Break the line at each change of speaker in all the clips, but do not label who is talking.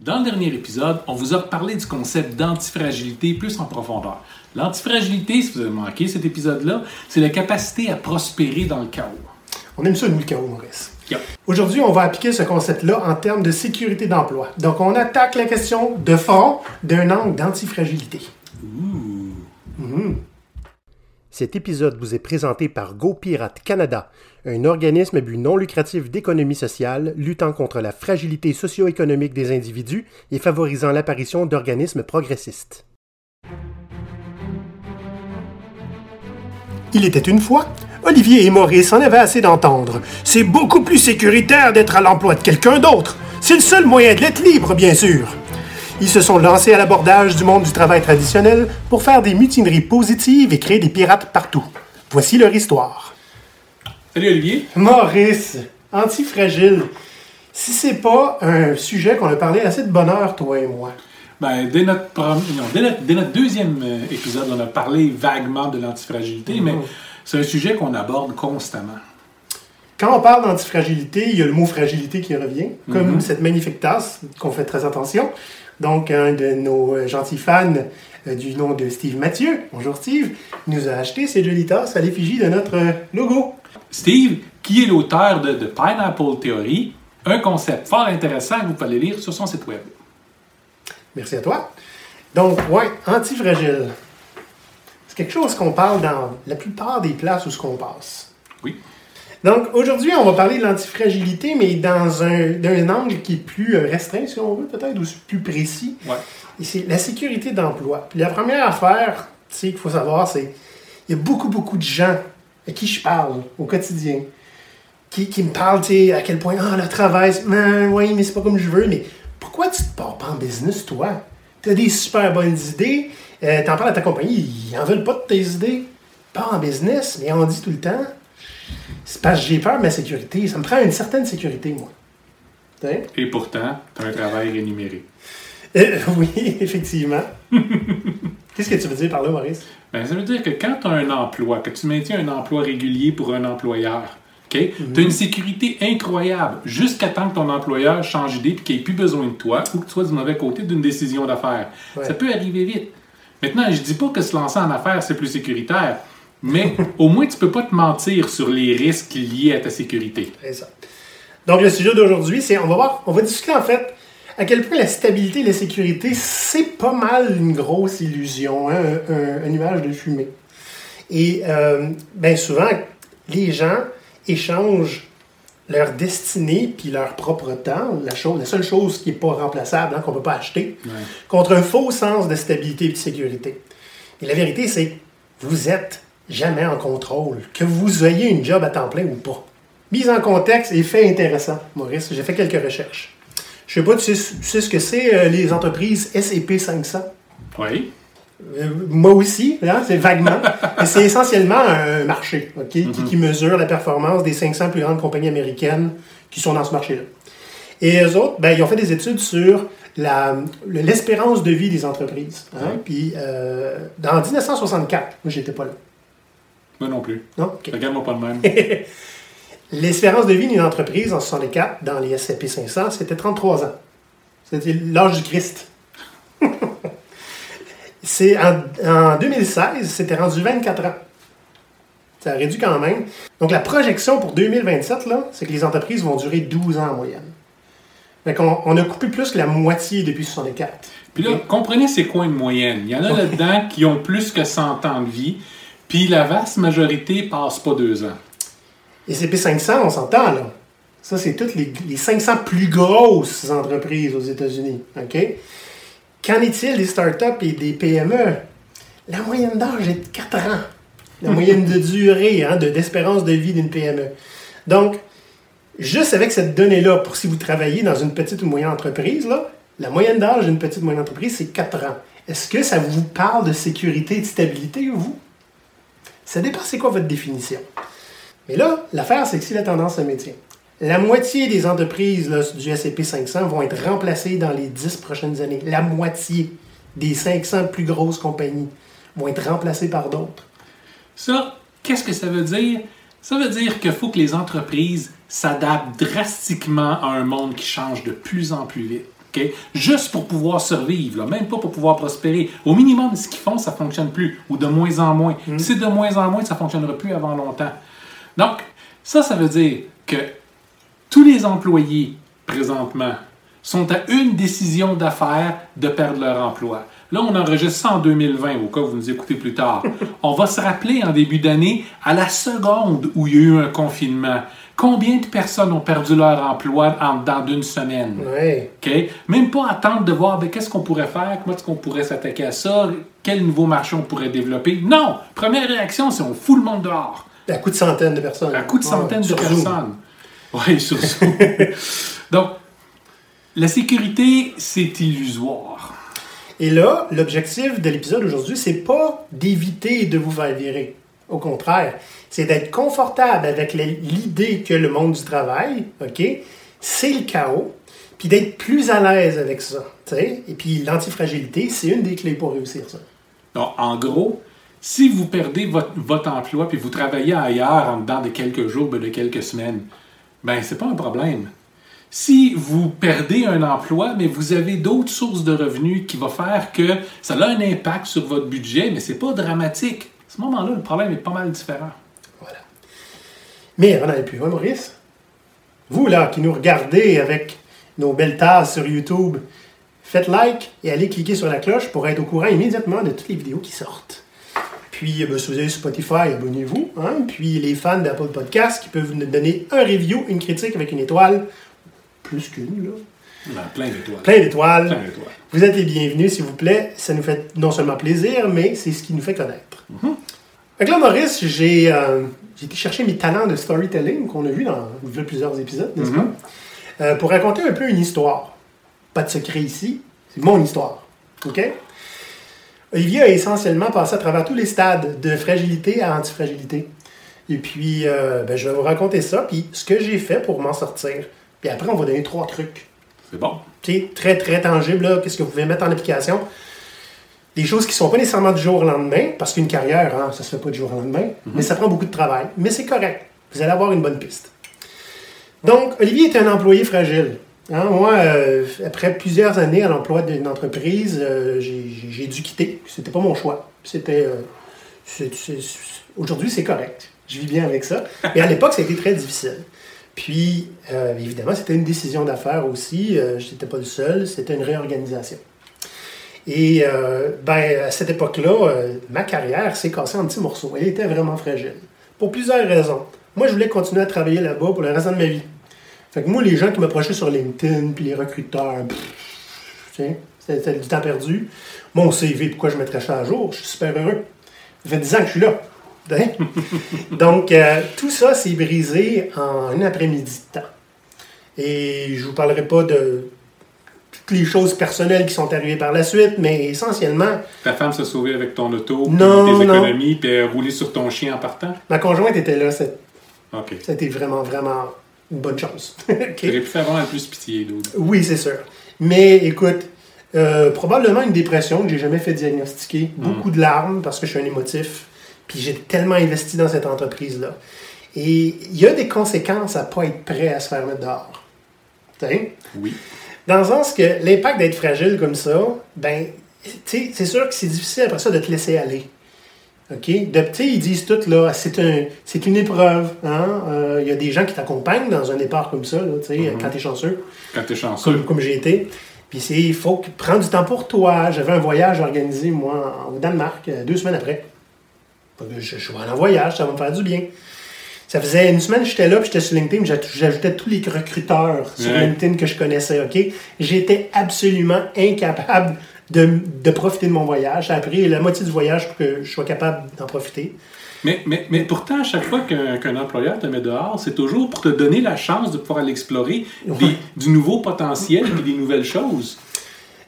Dans le dernier épisode, on vous a parlé du concept d'antifragilité plus en profondeur. L'antifragilité, si vous avez manqué cet épisode-là, c'est la capacité à prospérer dans le chaos.
On aime ça, nous, le chaos, Maurice.
Yep.
Aujourd'hui, on va appliquer ce concept-là en termes de sécurité d'emploi. Donc, on attaque la question de fond d'un angle d'antifragilité. Mhm. Cet épisode vous est présenté par GoPirate Canada, un organisme à but non lucratif d'économie sociale luttant contre la fragilité socio-économique des individus et favorisant l'apparition d'organismes progressistes. Il était une fois, Olivier et Maurice en avaient assez d'entendre. C'est beaucoup plus sécuritaire d'être à l'emploi de quelqu'un d'autre. C'est le seul moyen de l'être libre, bien sûr. Ils se sont lancés à l'abordage du monde du travail traditionnel pour faire des mutineries positives et créer des pirates partout. Voici leur histoire.
Salut Olivier.
Maurice, antifragile. Si c'est pas un sujet qu'on a parlé assez de bonheur, toi et moi.
Ben, dès, notre prom- non, dès, notre, dès notre deuxième euh, épisode, on a parlé vaguement de l'antifragilité, mais c'est un sujet qu'on aborde constamment.
Quand on parle d'antifragilité, il y a le mot fragilité qui revient, comme cette magnifique tasse qu'on fait très attention. Donc, un de nos euh, gentils fans euh, du nom de Steve Mathieu, bonjour Steve, nous a acheté cette jolie tasse à l'effigie de notre logo.
Steve, qui est l'auteur de, de Pineapple Theory, un concept fort intéressant que vous pouvez lire sur son site web.
Merci à toi. Donc, ouais, antifragile. C'est quelque chose qu'on parle dans la plupart des places où ce qu'on passe.
Oui.
Donc, aujourd'hui, on va parler de l'antifragilité, mais dans un, d'un angle qui est plus euh, restreint, si on veut, peut-être, ou plus précis.
Ouais.
Et c'est la sécurité d'emploi. Puis la première affaire, tu sais, qu'il faut savoir, c'est il y a beaucoup, beaucoup de gens à qui je parle au quotidien qui, qui me parlent, tu sais, à quel point, ah, le travail, Ben, oui, mais c'est pas comme je veux, mais pourquoi tu te pars pas en business, toi? Tu as des super bonnes idées, euh, t'en parles à ta compagnie, ils en veulent pas de tes idées. Pas en business, mais on dit tout le temps, c'est parce que j'ai peur de ma sécurité. Ça me prend une certaine sécurité, moi.
Et pourtant, tu as un travail rémunéré.
Euh, oui, effectivement. Qu'est-ce que tu veux dire par là, Maurice?
Ben, ça veut dire que quand tu as un emploi, que tu maintiens un emploi régulier pour un employeur, tu as une sécurité incroyable jusqu'à temps que ton employeur change d'idée et qu'il n'ait plus besoin de toi ou que tu sois du mauvais côté d'une décision d'affaires.
Ouais.
Ça peut arriver vite. Maintenant, je dis pas que se lancer en affaires, c'est plus sécuritaire, mais au moins, tu peux pas te mentir sur les risques liés à ta sécurité.
C'est ça. Donc, le sujet d'aujourd'hui, c'est on va voir, on va discuter en fait à quel point la stabilité et la sécurité, c'est pas mal une grosse illusion, hein, un, un- un nuage de fumée. Et euh, bien souvent, les gens échangent leur destinée puis leur propre temps, la, chose, la seule chose qui n'est pas remplaçable, hein, qu'on ne peut pas acheter,
Ouais.
contre un faux sens de stabilité et de sécurité. Et la vérité, c'est vous êtes jamais en contrôle, que vous ayez une job à temps plein ou pas. Mise en contexte et fait intéressant, Maurice, j'ai fait quelques recherches. Je sais pas, tu sais, tu sais ce que c'est euh, les entreprises S&P 500?
Oui.
Euh, moi aussi, hein, c'est vaguement. Mais c'est essentiellement un marché ok, qui, qui mesure la performance des 500 plus grandes compagnies américaines qui sont dans ce marché-là. Et eux autres, ben, ils ont fait des études sur l'espérance de vie des entreprises. hein. Puis, euh, dans 1964, moi, j'étais pas là.
Moi non plus.
Non?
Regarde-moi pas de même.
L'espérance de vie d'une entreprise en 64, dans les S&P 500, c'était 33 ans. C'était l'âge du Christ. C'est en, en 2016, c'était rendu 24 ans. Ça a réduit quand même. Donc la projection pour 2027, là, c'est que les entreprises vont durer 12 ans en moyenne. Qu'on on a coupé plus que la moitié depuis 64.
Puis là, comprenez c'est quoi une moyenne? Il y en a là-dedans qui ont plus que 100 ans de vie, puis la vaste majorité passe pas deux ans.
Et CP 500, on s'entend, là. Ça, c'est toutes les, les 500 plus grosses entreprises aux États-Unis. OK? Qu'en est-il des startups et des PME? La moyenne d'âge est de 4 ans. La moyenne de durée, hein, de- d'espérance de vie d'une PME. Donc, juste avec cette donnée-là, pour si vous travaillez dans une petite ou moyenne entreprise, là, la moyenne d'âge d'une petite ou moyenne entreprise, c'est 4 ans. Est-ce que ça vous parle de sécurité et de stabilité, vous? Ça dépend c'est quoi votre définition. Mais là, l'affaire, c'est que si la tendance se maintient, la moitié des entreprises du S&P 500 vont être remplacées dans les 10 prochaines années. La moitié des 500 plus grosses compagnies vont être remplacées par d'autres.
Ça, qu'est-ce que ça veut dire? Ça veut dire qu'il faut que les entreprises s'adaptent drastiquement à un monde qui change de plus en plus vite. Juste pour pouvoir survivre, là, même pas pour pouvoir prospérer. Au minimum, ce qu'ils font, ça fonctionne plus, ou de moins en moins.
Mm.
C'est de moins en moins, ça fonctionnera plus avant longtemps. Donc, ça, ça veut dire que tous les employés, présentement, sont à une décision d'affaires de perdre leur emploi. Là, on enregistre ça en 2020, au cas où vous nous écoutez plus tard. On va se rappeler en début d'année, à la seconde où il y a eu un confinement, combien de personnes ont perdu leur emploi en dedans d'une semaine? Même pas attendre de voir ben, qu'est-ce qu'on pourrait faire, comment est-ce qu'on pourrait s'attaquer à ça, quel nouveau marché on pourrait développer? Non! Première réaction, c'est on fout le monde dehors.
À coup de centaines de personnes.
À coup de centaines
Ouais,
de personnes. Oui, sur. Donc, la sécurité, c'est illusoire.
Et là, l'objectif de l'épisode aujourd'hui, c'est pas d'éviter de vous faire virer. Au contraire, c'est d'être confortable avec l'idée que le monde du travail, OK, c'est le chaos, puis d'être plus à l'aise avec ça. tu sais. Et puis l'antifragilité, c'est une des clés pour réussir ça.
Donc, en gros, si vous perdez votre, votre emploi puis vous travaillez ailleurs en dedans de quelques jours, ben, de quelques semaines, ben c'est pas un problème. Si vous perdez un emploi, mais vous avez d'autres sources de revenus qui vont faire que ça a un impact sur votre budget, mais c'est pas dramatique. Ce moment-là, le problème est pas mal différent.
Voilà. Mais on n'avait plus, hein, Maurice? Vous, là, qui nous regardez avec nos belles tasses sur YouTube, faites like et allez cliquer sur la cloche pour être au courant immédiatement de toutes les vidéos qui sortent. Puis, euh, ben, si vous avez Spotify, abonnez-vous. Hein? Puis, les fans d'Apple Podcast qui peuvent nous donner un review, une critique avec une étoile, plus qu'une, là.
Ben, plein d'étoiles.
Plein d'étoiles. Vous êtes les bienvenus, s'il vous plaît. Ça nous fait non seulement plaisir, mais c'est ce qui nous fait connaître. Fait que là, Maurice, j'ai euh, été chercher mes talents de storytelling qu'on a vu dans plusieurs épisodes, n'est-ce
Mhm.
pas? Euh, pour raconter un peu une histoire. Pas de secret ici, c'est mon histoire. OK? Olivier a essentiellement passé à travers tous les stades de fragilité à antifragilité. Et puis, euh, ben, je vais vous raconter ça, puis ce que j'ai fait pour m'en sortir. Puis après, on va donner trois trucs.
C'est bon?
Sais, très, très tangible, qu'est-ce que vous pouvez mettre en application. Des choses qui ne sont pas nécessairement du jour au lendemain, parce qu'une carrière, hein, ça ne se fait pas du jour au lendemain, mais ça prend beaucoup de travail. Mais c'est correct. Vous allez avoir une bonne piste. Donc, Olivier est un employé fragile. Hein, moi, euh, après plusieurs années à l'emploi d'une entreprise, euh, j'ai dû quitter. C'était pas mon choix. C'était. euh, c'est- c'est- c'est- Aujourd'hui, c'est correct. Je vis bien avec ça. Mais à l'époque, ça a été très difficile. Puis, euh, évidemment, c'était une décision d'affaires aussi. Euh, je n'étais pas le seul. C'était une réorganisation. Et euh, ben, à cette époque-là, ma carrière s'est cassée en petits morceaux. Elle était vraiment fragile. Pour plusieurs raisons. Moi, je voulais continuer à travailler là-bas pour le restant de ma vie. Fait que moi, les gens qui m'approchaient sur LinkedIn, puis les recruteurs, c'était du temps perdu. Mon CV, pourquoi je mettrais ça à jour? Je suis super heureux. Ça fait 10 ans que je suis là. Hein? Donc, euh, tout ça s'est brisé en un après-midi de temps. Et je vous parlerai pas de toutes les choses personnelles qui sont arrivées par la suite, mais essentiellement,
Ta femme s'est sauvée avec ton auto, puis
Non,
tes
non.
économies, puis elle a roulé sur ton chien en partant?
ma conjointe était là. Ça
OK.
ça a été vraiment, vraiment une bonne chance. OK?
J'aurais pu faire vraiment plus pitié, Dude.
Oui, c'est sûr. Mais écoute, euh, probablement une dépression que j'ai jamais fait diagnostiquer. Beaucoup de larmes parce que je suis un émotif. Puis j'ai tellement investi dans cette entreprise-là. Et il y a des conséquences à pas être prêt à se faire mettre dehors. T'sais?
Oui.
Dans le sens que l'impact d'être fragile comme ça, ben, c'est sûr que c'est difficile après ça de te laisser aller. OK? De, sais, ils disent tout, là, c'est un, c'est une épreuve. hein? Euh, Il y a des gens qui t'accompagnent dans un départ comme ça, là, tu sais, quand t'es chanceux
Quand t'es chanceux.
comme, comme j'ai été. Puis c'est, il faut prendre du temps pour toi. J'avais un voyage organisé, moi, au Danemark, euh, deux semaines après. Je, je vais en voyage, ça va me faire du bien. Ça faisait une semaine que j'étais là, puis j'étais sur LinkedIn, j'ajoutais tous les recruteurs sur
Ouais.
LinkedIn que je connaissais, OK? J'étais absolument incapable de, de profiter de mon voyage. Ça a pris la moitié du voyage pour que je sois capable d'en profiter.
Mais, mais, mais pourtant, à chaque fois qu'un employeur te met dehors, c'est toujours pour te donner la chance de pouvoir aller explorer des- du nouveau potentiel et des nouvelles choses.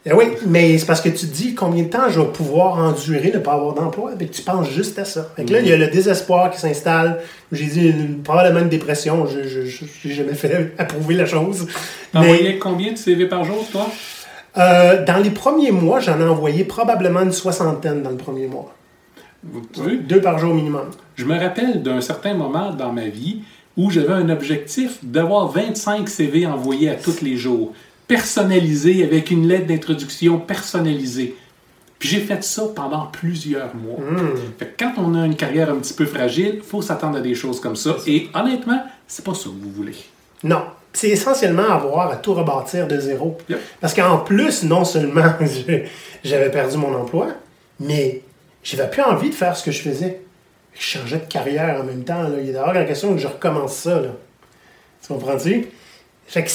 Eh oui, mais c'est parce que tu te dis combien de temps je vais pouvoir endurer ne pas avoir d'emploi. Que tu penses juste à ça. Fait que là, il y a le désespoir qui s'installe. J'ai dit une- probablement une dépression. Je n'ai jamais fait approuver la chose. Mais
T'envoyais combien de CV par jour, toi?
euh, dans les premiers mois, j'en ai envoyé probablement une soixantaine dans le premier mois.
Tu vois?
Deux par jour minimum.
Je me rappelle d'un certain moment dans ma vie où j'avais un objectif d'avoir 25 CV envoyés à tous les jours. Personnalisé avec une lettre d'introduction personnalisée. Puis j'ai fait ça pendant plusieurs mois. Fait que quand on a une carrière un petit peu fragile, il faut s'attendre à des choses comme ça. Et honnêtement, c'est pas ça que vous voulez.
Non. C'est essentiellement avoir à tout rebâtir de zéro.
Yep.
Parce qu'en plus, non seulement j'avais perdu mon emploi, mais j'avais plus envie de faire ce que je faisais. Je changeais de carrière en même temps. Là. Il est d'ailleurs la question que je recommence ça. Là. Tu comprends-tu? Fait que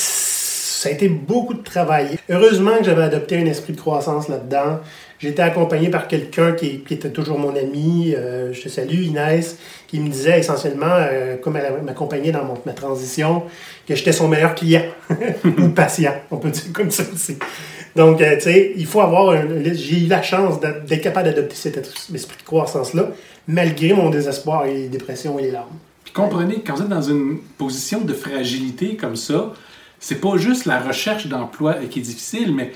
ça a été beaucoup de travail. Heureusement que j'avais adopté un esprit de croissance là-dedans. J'étais accompagné par quelqu'un qui, était toujours mon ami. euh, je te salue, Inès, qui me disait essentiellement, euh, comme elle m'accompagnait dans mon- ma transition, que j'étais son meilleur client ou patient, on peut dire comme ça aussi. Donc, euh, tu sais, il faut avoir. J'ai eu la chance d'être capable d'adopter cet esprit de croissance-là, malgré mon désespoir et les dépressions et les larmes.
Puis comprenez, quand vous êtes dans une position de fragilité comme ça, c'est pas juste la recherche d'emploi qui est difficile, mais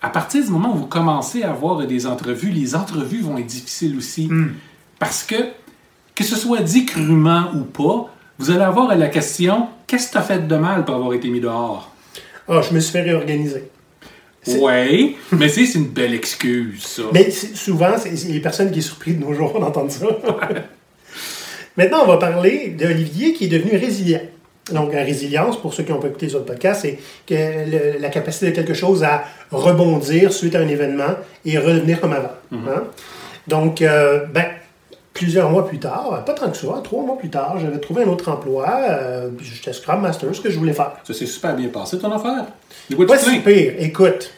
à partir du moment où vous commencez à avoir des entrevues, les entrevues vont être difficiles aussi. Parce que, que ce soit dit crûment ou pas, vous allez avoir la question qu'est-ce que tu as fait de mal pour avoir été mis dehors?
Ah, je me suis fait réorganiser.
Ouais, mais c'est une belle excuse, ça.
Mais souvent, c'est c'est les personnes qui sont surprises de nos jours d'entendre ça. Maintenant, on va parler d'Olivier qui est devenu résilient. Donc, la résilience, pour ceux qui n'ont pas écouté sur le podcast, c'est que le- la capacité de quelque chose à rebondir suite à un événement et redevenir comme avant. hein. Donc, euh, ben, plusieurs mois plus tard, pas tant que ça, trois mois plus tard, j'avais trouvé un autre emploi. euh, J'étais Scrum Master, ce que je voulais faire.
Ça s'est super bien passé, ton affaire?
Pas si pire. Écoute,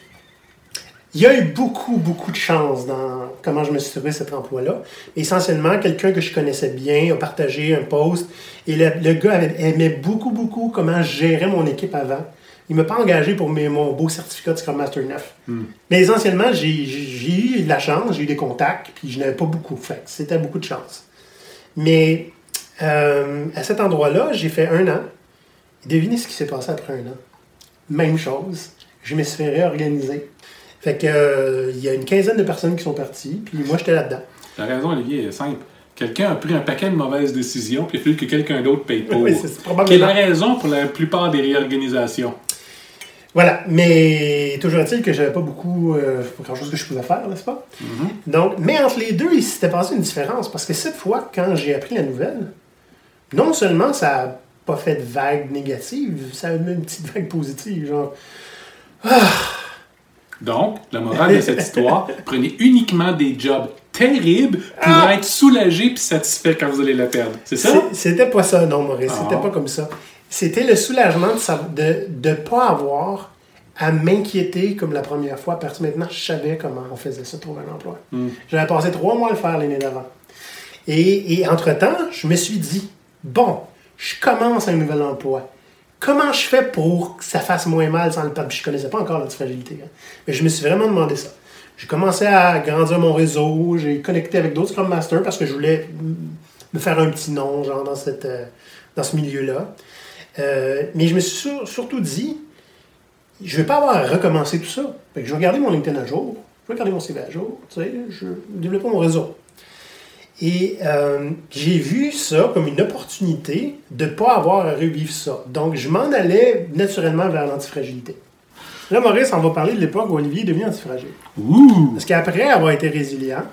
il y a eu beaucoup, beaucoup de chance dans comment je me suis trouvé cet emploi-là. Essentiellement, quelqu'un que je connaissais bien a partagé un post et le, le gars avait- aimait beaucoup, beaucoup comment je gérais mon équipe avant. Il ne m'a pas engagé pour mes- mon beau certificat de Scrum Master 9. Mais essentiellement, j'ai eu de la chance, j'ai eu des contacts, puis je n'avais pas beaucoup. Fait c'était beaucoup de chance. Mais euh, à cet endroit-là, j'ai fait un an. Devinez ce qui s'est passé après un an. Même chose. Je me suis fait réorganiser. Fait que euh, il y a une quinzaine de personnes qui sont parties, puis moi j'étais là-dedans.
La raison, Olivier, est simple. Quelqu'un a pris un paquet de mauvaises décisions, puis il a fallu que quelqu'un d'autre paye pour.
Oui, c'est- probablement-
est la raison pour la plupart des réorganisations?
Voilà, mais toujours est-il que j'avais pas beaucoup, euh, pas grand chose que je pouvais faire, n'est-ce pas? Donc, mais entre les deux, il s'était passé une différence parce que cette fois, quand j'ai appris la nouvelle, non seulement ça n'a pas fait de vague négative, ça a mis une petite vague positive, genre.
Donc, la morale de cette histoire, prenez uniquement des jobs terribles pour
Ah!
être soulagé puis satisfait quand vous allez la perdre. C'est ça?
C'était pas ça, non, Maurice.
Ah.
C'était pas comme ça. C'était le soulagement de ne pas avoir à m'inquiéter comme la première fois, parce que maintenant, je savais comment on faisait ça, trouver un emploi. J'avais passé trois mois à le faire l'année d'avant. Et, et entre-temps, je me suis dit, bon, je commence un nouvel emploi. Comment je fais pour que ça fasse moins mal sans le perdre? Je connaissais pas encore la fragilité. hein. Mais je me suis vraiment demandé ça. J'ai commencé à grandir mon réseau, j'ai connecté avec d'autres Scrum Masters parce que je voulais me faire un petit nom genre dans, cette, euh, dans ce milieu-là. Euh, mais je me suis sur- surtout dit, je vais pas avoir à recommencer tout ça. Je vais garder mon LinkedIn à jour, je vais garder mon CV à jour, tu sais, je développer mon réseau. Et euh, j'ai vu ça comme une opportunité de ne pas avoir à revivre ça. Donc, je m'en allais naturellement vers l'antifragilité. Là, Maurice, on va parler de l'époque où Olivier est devenu antifragile.
Ouh!
Parce qu'après avoir été résilient,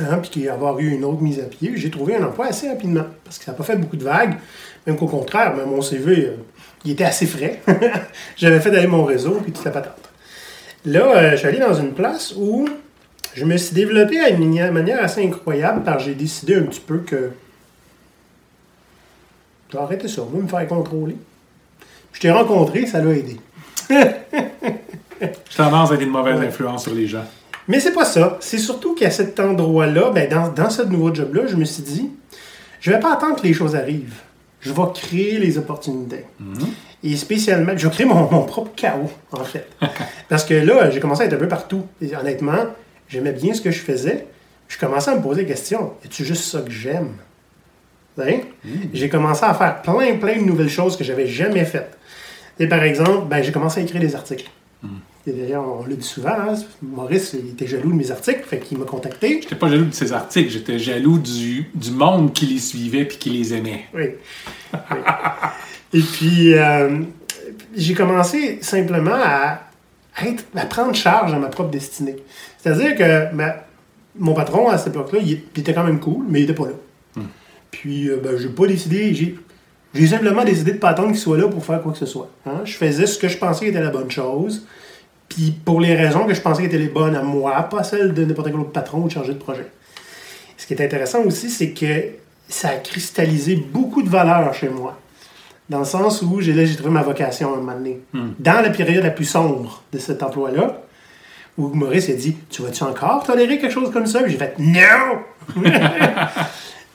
hein, puis avoir eu une autre mise à pied, j'ai trouvé un emploi assez rapidement. Parce que ça n'a pas fait beaucoup de vagues. Même qu'au contraire, ben, mon CV, euh, il était assez frais. J'avais fait d'aller mon réseau, puis toute la patente. Là, euh, je suis allé dans une place où je me suis développé à une mani- manière assez incroyable, parce que j'ai décidé un petit peu que je vais arrêter ça, moi, me faire contrôler. Je t'ai rencontré, ça l'a aidé.
J'ai tendance à être une mauvaise influence sur les gens.
Mais c'est pas ça. C'est surtout qu'à cet endroit-là, ben, dans, dans ce nouveau job-là, je me suis dit, je vais pas attendre que les choses arrivent. Je vais créer les opportunités. Et spécialement, je vais créer mon, mon propre chaos, en fait. Parce que là, j'ai commencé à être un peu partout. Et honnêtement, j'aimais bien ce que je faisais. Je commençais à me poser des questions. Est-ce juste ça que j'aime? Vous savez? J'ai commencé à faire plein, plein de nouvelles choses que j'avais jamais faites. Et par exemple, ben, j'ai commencé à écrire des articles. Et d'ailleurs, on le dit souvent, hein, Maurice il était jaloux de mes articles, fait qu'il m'a contacté.
J'étais pas jaloux de ces articles, j'étais jaloux du, du monde qui les suivait puis qui les aimait.
Oui. Oui. Et puis, euh, j'ai commencé simplement à, être, à prendre charge de ma propre destinée. C'est-à-dire que mon patron, à cette époque-là, il, il était quand même cool, mais il n'était pas là. Puis, euh, ben, j'ai pas décidé, j'ai, j'ai simplement décidé de pas attendre qu'il soit là pour faire quoi que ce soit. hein. Je faisais ce que je pensais était la bonne chose, puis pour les raisons que je pensais étaient les bonnes à moi, pas celles de n'importe quel autre patron ou de chargé de projet. Ce qui est intéressant aussi, c'est que ça a cristallisé beaucoup de valeur chez moi. Dans le sens où j'ai là, j'ai trouvé ma vocation à un moment donné. Dans la période la plus sombre de cet emploi-là, où Maurice a dit Tu vas-tu encore tolérer quelque chose comme ça? J'ai fait Non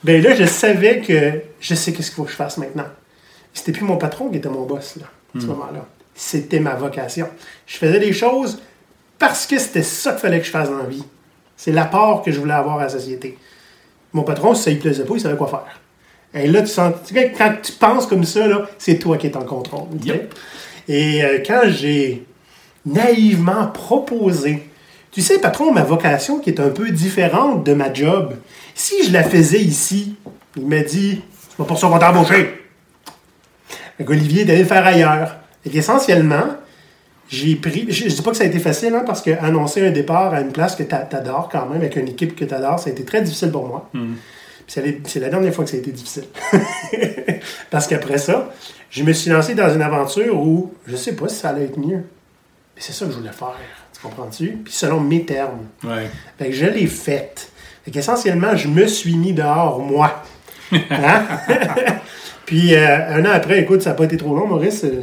Ben là, je savais que je sais qu'est-ce qu'il faut que je fasse maintenant. C'était plus mon patron qui était mon boss, là, à ce moment-là. C'était ma vocation. Je faisais des choses parce que c'était ça qu'il fallait que je fasse dans la vie. C'est l'apport que je voulais avoir à la société. Mon patron, si ça lui plaisait pas, il savait quoi faire. Et là, tu sens, quand tu penses comme ça, là, c'est toi qui es en contrôle.
Yep.
Et euh, quand j'ai naïvement proposé, tu sais, patron, ma vocation qui est un peu différente de ma job, si je la faisais ici, il m'a dit, c'est pas pour ça qu'on t'a embauché. Fait qu'Olivier est allé le faire ailleurs. Fait qu'essentiellement, j'ai pris. Je, je dis pas que ça a été facile, hein, parce qu'annoncer un départ à une place que t'a- t'adores quand même, avec une équipe que t'adores, ça a été très difficile pour moi. La- c'est la dernière fois que ça a été difficile. parce qu'après ça, je me suis lancé dans une aventure où je sais pas si ça allait être mieux. Mais c'est ça que je voulais faire. Tu comprends-tu? Puis selon mes termes.
Ouais.
Fait que je l'ai faite. Fait qu'essentiellement, je me suis mis dehors, moi. Hein? Puis euh, un an après, écoute, ça n'a pas été trop long, Maurice. euh,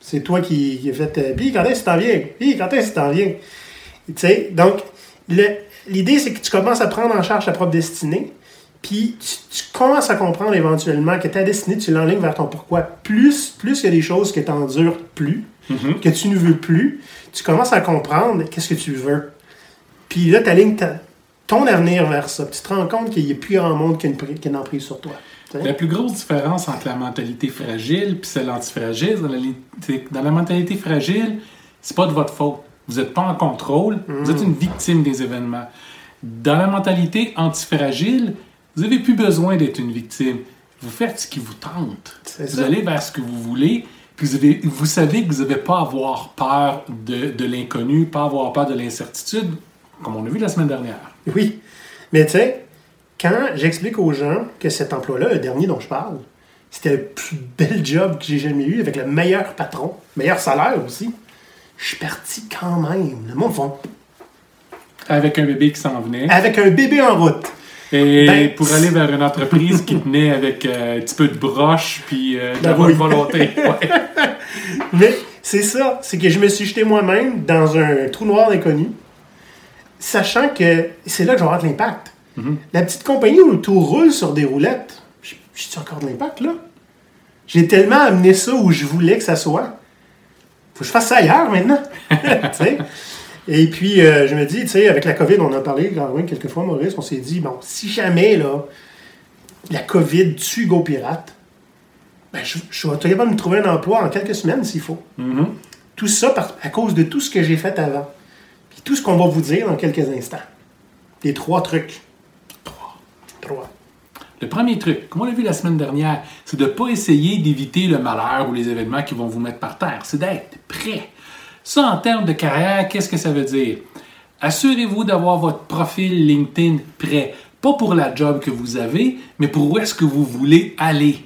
c'est toi qui, qui as fait. euh, Puis quand est-ce que tu t'en viens? Puis quand est-ce que tu t'en viens? Tu sais, donc, l'idée, c'est que tu commences à prendre en charge ta propre destinée. Puis tu, tu commences à comprendre éventuellement que ta destinée, tu l'enlignes vers ton pourquoi. Plus, plus il y a des choses que tu endures plus, que tu ne veux plus, tu commences à comprendre qu'est-ce que tu veux. Puis là, tu alignes ton avenir vers ça. Puis tu te rends compte qu'il n'y a plus grand monde qui a une, pri- qui a une emprise sur toi.
La plus grosse différence entre la mentalité fragile et celle antifragile, dans la, li- c'est que dans la mentalité fragile, c'est pas de votre faute. Vous n'êtes pas en contrôle, vous êtes une victime des événements. Dans la mentalité antifragile, vous n'avez plus besoin d'être une victime. Vous faites ce qui vous tente. Vous
ça.
allez vers ce que vous voulez, puis vous, avez- vous savez que vous n'avez pas à avoir peur de, de l'inconnu, pas à avoir peur de l'incertitude, comme on a vu la semaine dernière.
Oui. Mais tu sais, quand j'explique aux gens que cet emploi-là, le dernier dont je parle, c'était le plus bel job que j'ai jamais eu, avec le meilleur patron, meilleur salaire aussi, je suis parti quand même. Le monde font
Avec un bébé qui s'en venait.
avec un bébé en route.
Et
Ben,
pour aller vers une entreprise qui tenait avec euh, un petit peu de broche puis euh, de
Ben oui.
volonté. Ouais.
Mais c'est ça, c'est que je me suis jeté moi-même dans un trou noir inconnu, sachant que c'est là que je vais avoir de l'impact. La petite compagnie où tout roule sur des roulettes, j'ai encore de l'impact là. J'ai tellement amené ça où je voulais que ça soit. Faut que je fasse ça ailleurs maintenant. Et puis, euh, je me dis, tu sais, avec la COVID, on en a parlé quand même quelques fois, Maurice, on s'est dit, bon, si jamais, là, la COVID tue Go Pirate, ben, je, je vais être capable de me trouver un emploi en quelques semaines s'il faut.
Mhm.
Tout ça par- à cause de tout ce que j'ai fait avant. Puis tout ce qu'on va vous dire dans quelques instants. Les trois trucs. Trois. Trois.
Le premier truc, comme on l'a vu la semaine dernière, c'est de ne pas essayer d'éviter le malheur ou les événements qui vont vous mettre par terre. C'est d'être prêt. Ça, en termes de carrière, qu'est-ce que ça veut dire? Assurez-vous d'avoir votre profil LinkedIn prêt. Pas pour la job que vous avez, mais pour où est-ce que vous voulez aller.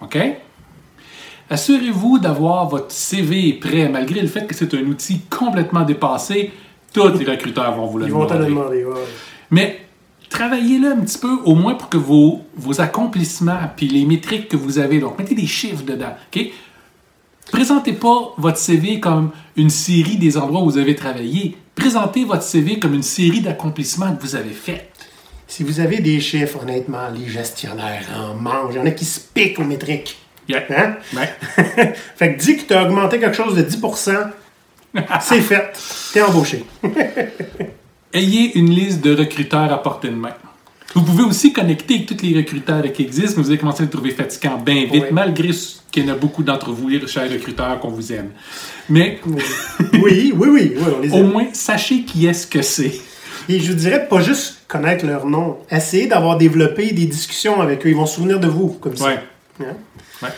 OK? Assurez-vous d'avoir votre CV prêt, malgré le fait que c'est un outil complètement dépassé. Tous les recruteurs vont vous le
Ils vont te le
demander.
demander. ouais.
Mais travaillez-le un petit peu, au moins pour que vos, vos accomplissements puis les métriques que vous avez, donc mettez des chiffres dedans. OK? Présentez pas votre CV comme une série des endroits où vous avez travaillé. Présentez votre CV comme une série d'accomplissements que vous avez faits.
Si vous avez des chiffres, honnêtement, les gestionnaires en mangent. Il y en a qui se piquent aux métriques.
Yeah.
Hein?
Ouais.
fait que dis que tu as augmenté quelque chose de 10%, c'est fait. T'es embauché.
Ayez une liste de recruteurs à portée de main. Vous pouvez aussi connecter avec tous les recruteurs qui existent, mais vous allez commencer à le trouver fatigant bien vite,
Ouais.
malgré ce qu'il y en a beaucoup d'entre vous, les chers recruteurs, qu'on vous aime. Mais
Oui, oui, oui, oui, on les
au
aime.
moins, sachez qui est-ce que c'est.
Et je vous dirais pas juste connaître leur nom. Essayez d'avoir développé des discussions avec eux. Ils vont se souvenir de vous, comme ça.
Ouais.
Hein?
Ouais.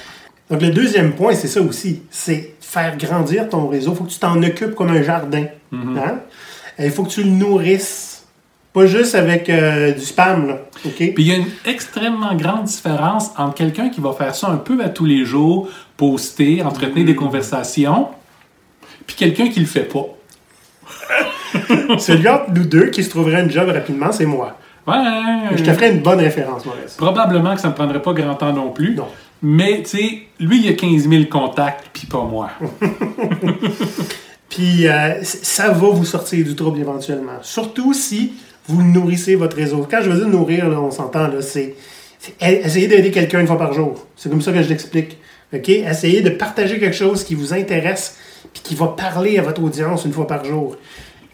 Donc, le deuxième point, c'est ça aussi. C'est faire grandir ton réseau. Il faut que tu t'en occupes comme un jardin. Hein? Il faut que tu le nourrisses. Pas juste avec euh, du spam, là. OK?
Puis il y a une extrêmement grande différence entre quelqu'un qui va faire ça un peu à tous les jours, poster, entretenir des conversations, puis quelqu'un qui le fait pas.
Celui entre nous deux qui se trouverait un job rapidement, c'est moi.
Ouais.
Je te ferai une bonne référence, Maurice.
Probablement que ça ne me prendrait pas grand temps non plus.
Non.
Mais, tu sais, lui, il a 15 000 contacts, puis pas moi.
Puis euh, ça va vous sortir du trouble éventuellement. Surtout si vous nourrissez votre réseau. Quand je veux dire nourrir, on s'entend, c'est e- essayer d'aider quelqu'un une fois par jour. C'est comme ça que je l'explique. Essayez de partager quelque chose qui vous intéresse puis qui va parler à votre audience une fois par jour.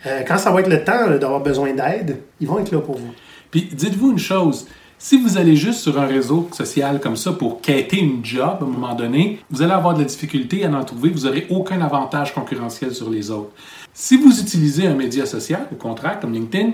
Euh, quand ça va être le temps d'avoir besoin d'aide, ils vont être là pour vous.
Puis dites-vous une chose, si vous allez juste sur un réseau social comme ça pour quêter une job à un moment donné, vous allez avoir de la difficulté à en trouver, vous n'aurez aucun avantage concurrentiel sur les autres. Si vous utilisez un média social, au contraire, comme LinkedIn,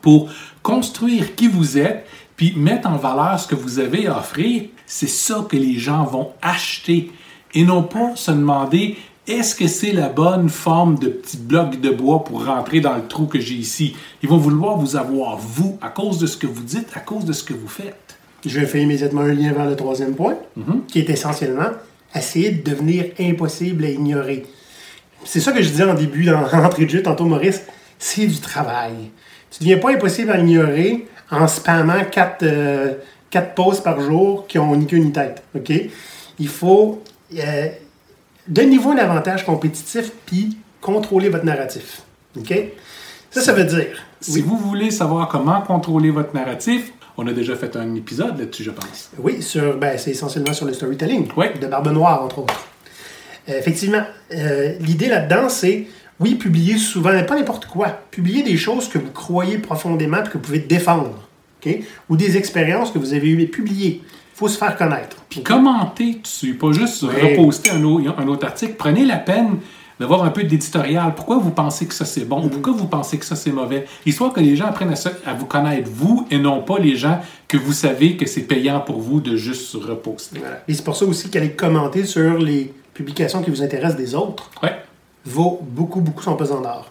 pour construire qui vous êtes, puis mettre en valeur ce que vous avez à offrir, c'est ça que les gens vont acheter et non pas se demander est-ce que c'est la bonne forme de petit bloc de bois pour rentrer dans le trou que j'ai ici? Ils vont vouloir vous avoir, vous, à cause de ce que vous dites, à cause de ce que vous faites.
Je vais faire immédiatement un lien vers le troisième point,
Mhm.
qui est essentiellement essayer de devenir impossible à ignorer. C'est ça que je disais en début, dans l'entrée de jeu, tantôt, Maurice, c'est du travail. Tu ne deviens pas impossible à ignorer en spammant quatre, euh, quatre posts par jour qui ont ni queue ni tête. OK? Il faut. Euh, Donnez-vous un avantage compétitif puis contrôlez votre narratif. OK? Ça, ça veut dire.
Si vous voulez savoir comment contrôler votre narratif, on a déjà fait un épisode là-dessus, je pense.
Oui, sur, ben, c'est essentiellement sur le storytelling.
Oui.
De Barbe Noire, entre autres. Euh, effectivement, euh, l'idée là-dedans, c'est, oui, publier souvent, pas n'importe quoi. Publier des choses que vous croyez profondément et que vous pouvez défendre. Ou des expériences que vous avez eues et publier. Il faut se faire connaître.
Puis commentez dessus, pas juste
Oui.
reposter un, au- un autre article. Prenez la peine d'avoir un peu d'éditorial. Pourquoi vous pensez que ça c'est bon? Ou pourquoi vous pensez que ça c'est mauvais? Histoire que les gens apprennent à, ça- à vous connaître vous et non pas les gens que vous savez que c'est payant pour vous de juste reposter.
Voilà. Et c'est pour ça aussi qu'aller commenter sur les publications qui vous intéressent des autres
Ouais.
Vaut beaucoup, beaucoup son pesant d'or.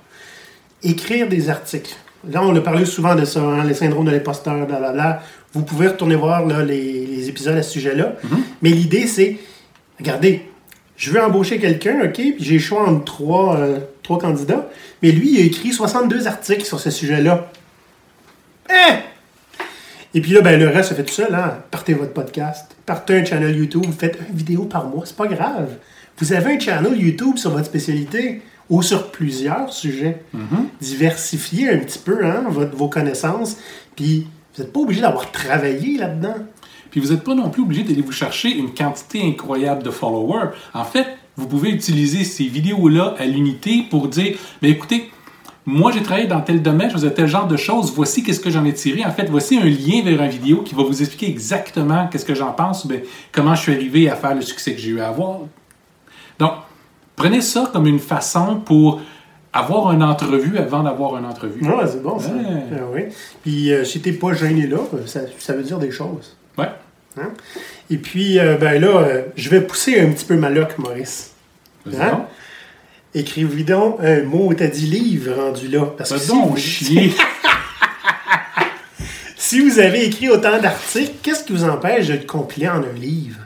Écrire des articles. Là, on a parlé souvent de ça, hein, les syndromes de l'imposteur, blablabla. Vous pouvez retourner voir là, les, les épisodes à ce sujet-là. Mais l'idée, c'est, regardez, je veux embaucher quelqu'un, OK, puis j'ai le choix entre trois, euh, trois candidats. Mais lui, il a écrit 62 articles sur ce sujet-là. Hein? Et puis là, ben, le reste, se fait tout seul. Hein? Partez votre podcast, partez un channel YouTube, vous faites une vidéo par mois, c'est pas grave. Vous avez un channel YouTube sur votre spécialité ou sur plusieurs sujets. Diversifiez un petit peu hein, votre- vos connaissances. Puis vous n'êtes pas obligé d'avoir travaillé là-dedans.
Puis vous n'êtes pas non plus obligé d'aller vous chercher une quantité incroyable de followers. En fait, vous pouvez utiliser ces vidéos-là à l'unité pour dire, mais écoutez, moi j'ai travaillé dans tel domaine, je faisais tel genre de choses, voici qu'est-ce que j'en ai tiré. En fait, voici un lien vers une vidéo qui va vous expliquer exactement qu'est-ce que j'en pense, ou bien comment je suis arrivé à faire le succès que j'ai eu à avoir. Donc, prenez ça comme une façon pour avoir une entrevue avant d'avoir une entrevue.
Ouais, c'est bon ça.
Ouais.
Ah. Puis euh, si t'es pas gêné là, ça, ça veut dire des choses.
Ouais.
Hein? Et puis, euh, ben là, euh, je vais pousser un petit peu ma loc, Maurice. Hein? Écrivez donc un mot, t'as dit livre rendu là. Parce que si
donc,
vous,
chier.
si vous avez écrit autant d'articles, qu'est-ce qui vous empêche de le compiler en un livre?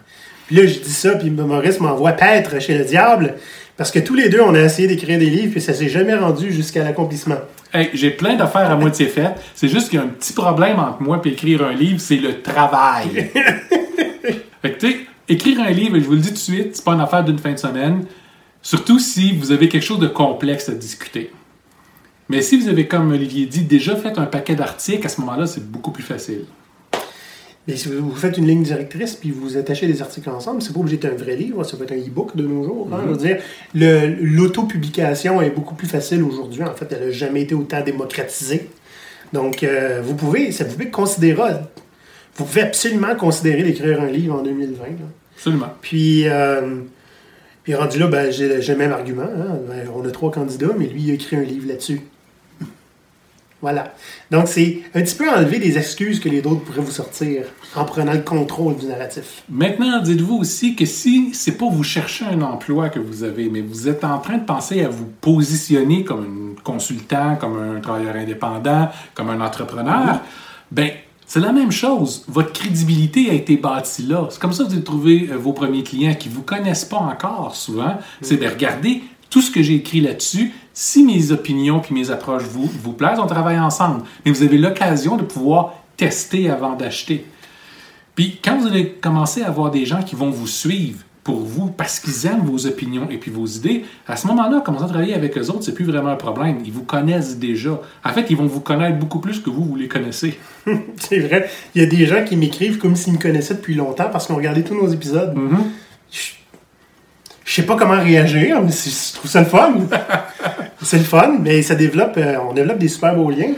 Puis là, je dis ça, puis Maurice m'envoie paître chez le diable, parce que tous les deux, on a essayé d'écrire des livres, puis ça s'est jamais rendu jusqu'à l'accomplissement.
Hey, j'ai plein d'affaires à moitié faites. C'est juste qu'il y a un petit problème entre moi et écrire un livre, c'est le travail. fait que, tu sais, écrire un livre, je vous le dis tout de suite, c'est pas une affaire d'une fin de semaine. Surtout si vous avez quelque chose de complexe à discuter. Mais si vous avez, comme Olivier dit, déjà fait un paquet d'articles, à ce moment-là, c'est beaucoup plus facile.
Mais si vous faites une ligne directrice puis vous attachez des articles ensemble, c'est pas obligé d'être un vrai livre, ça peut être un e-book de nos jours. hein. Je veux dire, l'autopublication est beaucoup plus facile aujourd'hui. En fait, elle n'a jamais été autant démocratisée. Donc, euh, vous pouvez, ça vous pouvez considérer, vous pouvez absolument considérer d'écrire un livre en 2020. là.
Absolument.
Puis, euh, puis rendu là, ben, j'ai j'ai le même argument. hein. Ben, on a trois candidats, mais lui, il a écrit un livre là-dessus. Voilà. Donc, c'est un petit peu enlever des excuses que les autres pourraient vous sortir en prenant le contrôle du narratif.
Maintenant, dites-vous aussi que si c'est pas vous chercher un emploi que vous avez, mais vous êtes en train de penser à vous positionner comme un consultant, comme un travailleur indépendant, comme un entrepreneur, ben c'est la même chose. Votre crédibilité a été bâtie là. C'est comme ça que vous avez trouvé euh, vos premiers clients qui vous connaissent pas encore souvent. C'est de regarder tout ce que j'ai écrit là-dessus. Si mes opinions puis mes approches vous, vous plaisent, on travaille ensemble. Mais vous avez l'occasion de pouvoir tester avant d'acheter. Puis quand vous allez commencer à avoir des gens qui vont vous suivre pour vous parce qu'ils aiment vos opinions et puis vos idées, à ce moment-là, commencer à travailler avec eux autres, c'est plus vraiment un problème. Ils vous connaissent déjà. En fait, ils vont vous connaître beaucoup plus que vous, vous les connaissez.
c'est vrai. Il y a des gens qui m'écrivent comme s'ils me connaissaient depuis longtemps parce qu'ils ont regardé tous nos épisodes.
Mm-hmm.
Je sais pas comment réagir, mais je trouve ça le fun. c'est le fun, mais ça développe, euh, on développe des super beaux liens.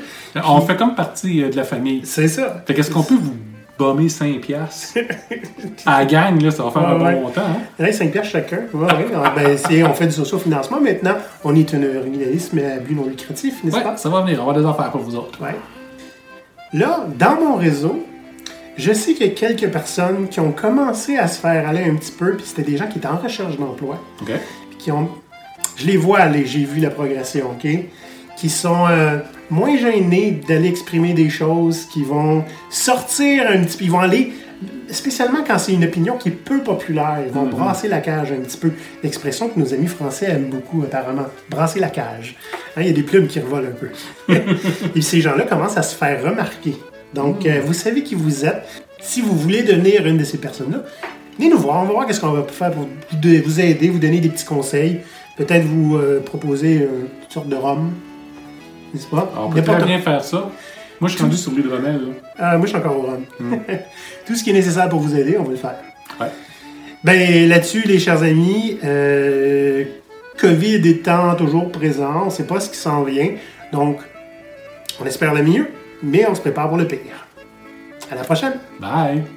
On fait comme partie euh, de la famille.
C'est ça.
Fait qu'est-ce qu'on peut vous bomber 5 piastres? À la gang, là, ça va faire un
ouais.
bon montant. Hein?
Il y en a 5 piastres chacun. Ouais. Ah, ben, on fait du socio-financement maintenant. On est un organisme à but non lucratif, n'est-ce pas?
ça va venir. On va avoir des affaires pour vous autres.
Ouais. Là, dans mon réseau, je sais qu'il y a quelques personnes qui ont commencé à se faire aller un petit peu, puis c'était des gens qui étaient en recherche d'emploi,
OK?
puis qui ont. Je les vois aller, j'ai vu la progression, OK? Qui sont euh, moins gênés d'aller exprimer des choses, qui vont sortir un petit peu, ils vont aller. Spécialement quand c'est une opinion qui est peu populaire, ils vont brasser la cage un petit peu. L'expression que nos amis français aiment beaucoup apparemment, brasser la cage. Hein, Il y a des plumes qui revolent un peu. Et ces gens-là commencent à se faire remarquer. Donc, euh, vous savez qui vous êtes. Si vous voulez devenir une de ces personnes-là, venez nous voir. On va voir qu'est-ce qu'on va faire pour vous de- aider, vous donner des petits conseils. Peut-être vous euh, proposer euh, toutes sortes de rhum. N'est-ce pas?
On peut très bien faire ça. Moi, je suis rendu sur l'hydromel. là.
Ah, moi, je suis encore au rhum. Tout ce qui est nécessaire pour vous aider, on va le faire.
Ouais.
Ben, là-dessus, les chers amis, euh, COVID étant toujours présent, on ne sait pas ce qui s'en vient. Donc, on espère le mieux, mais on se prépare pour le pire. À la prochaine!
Bye!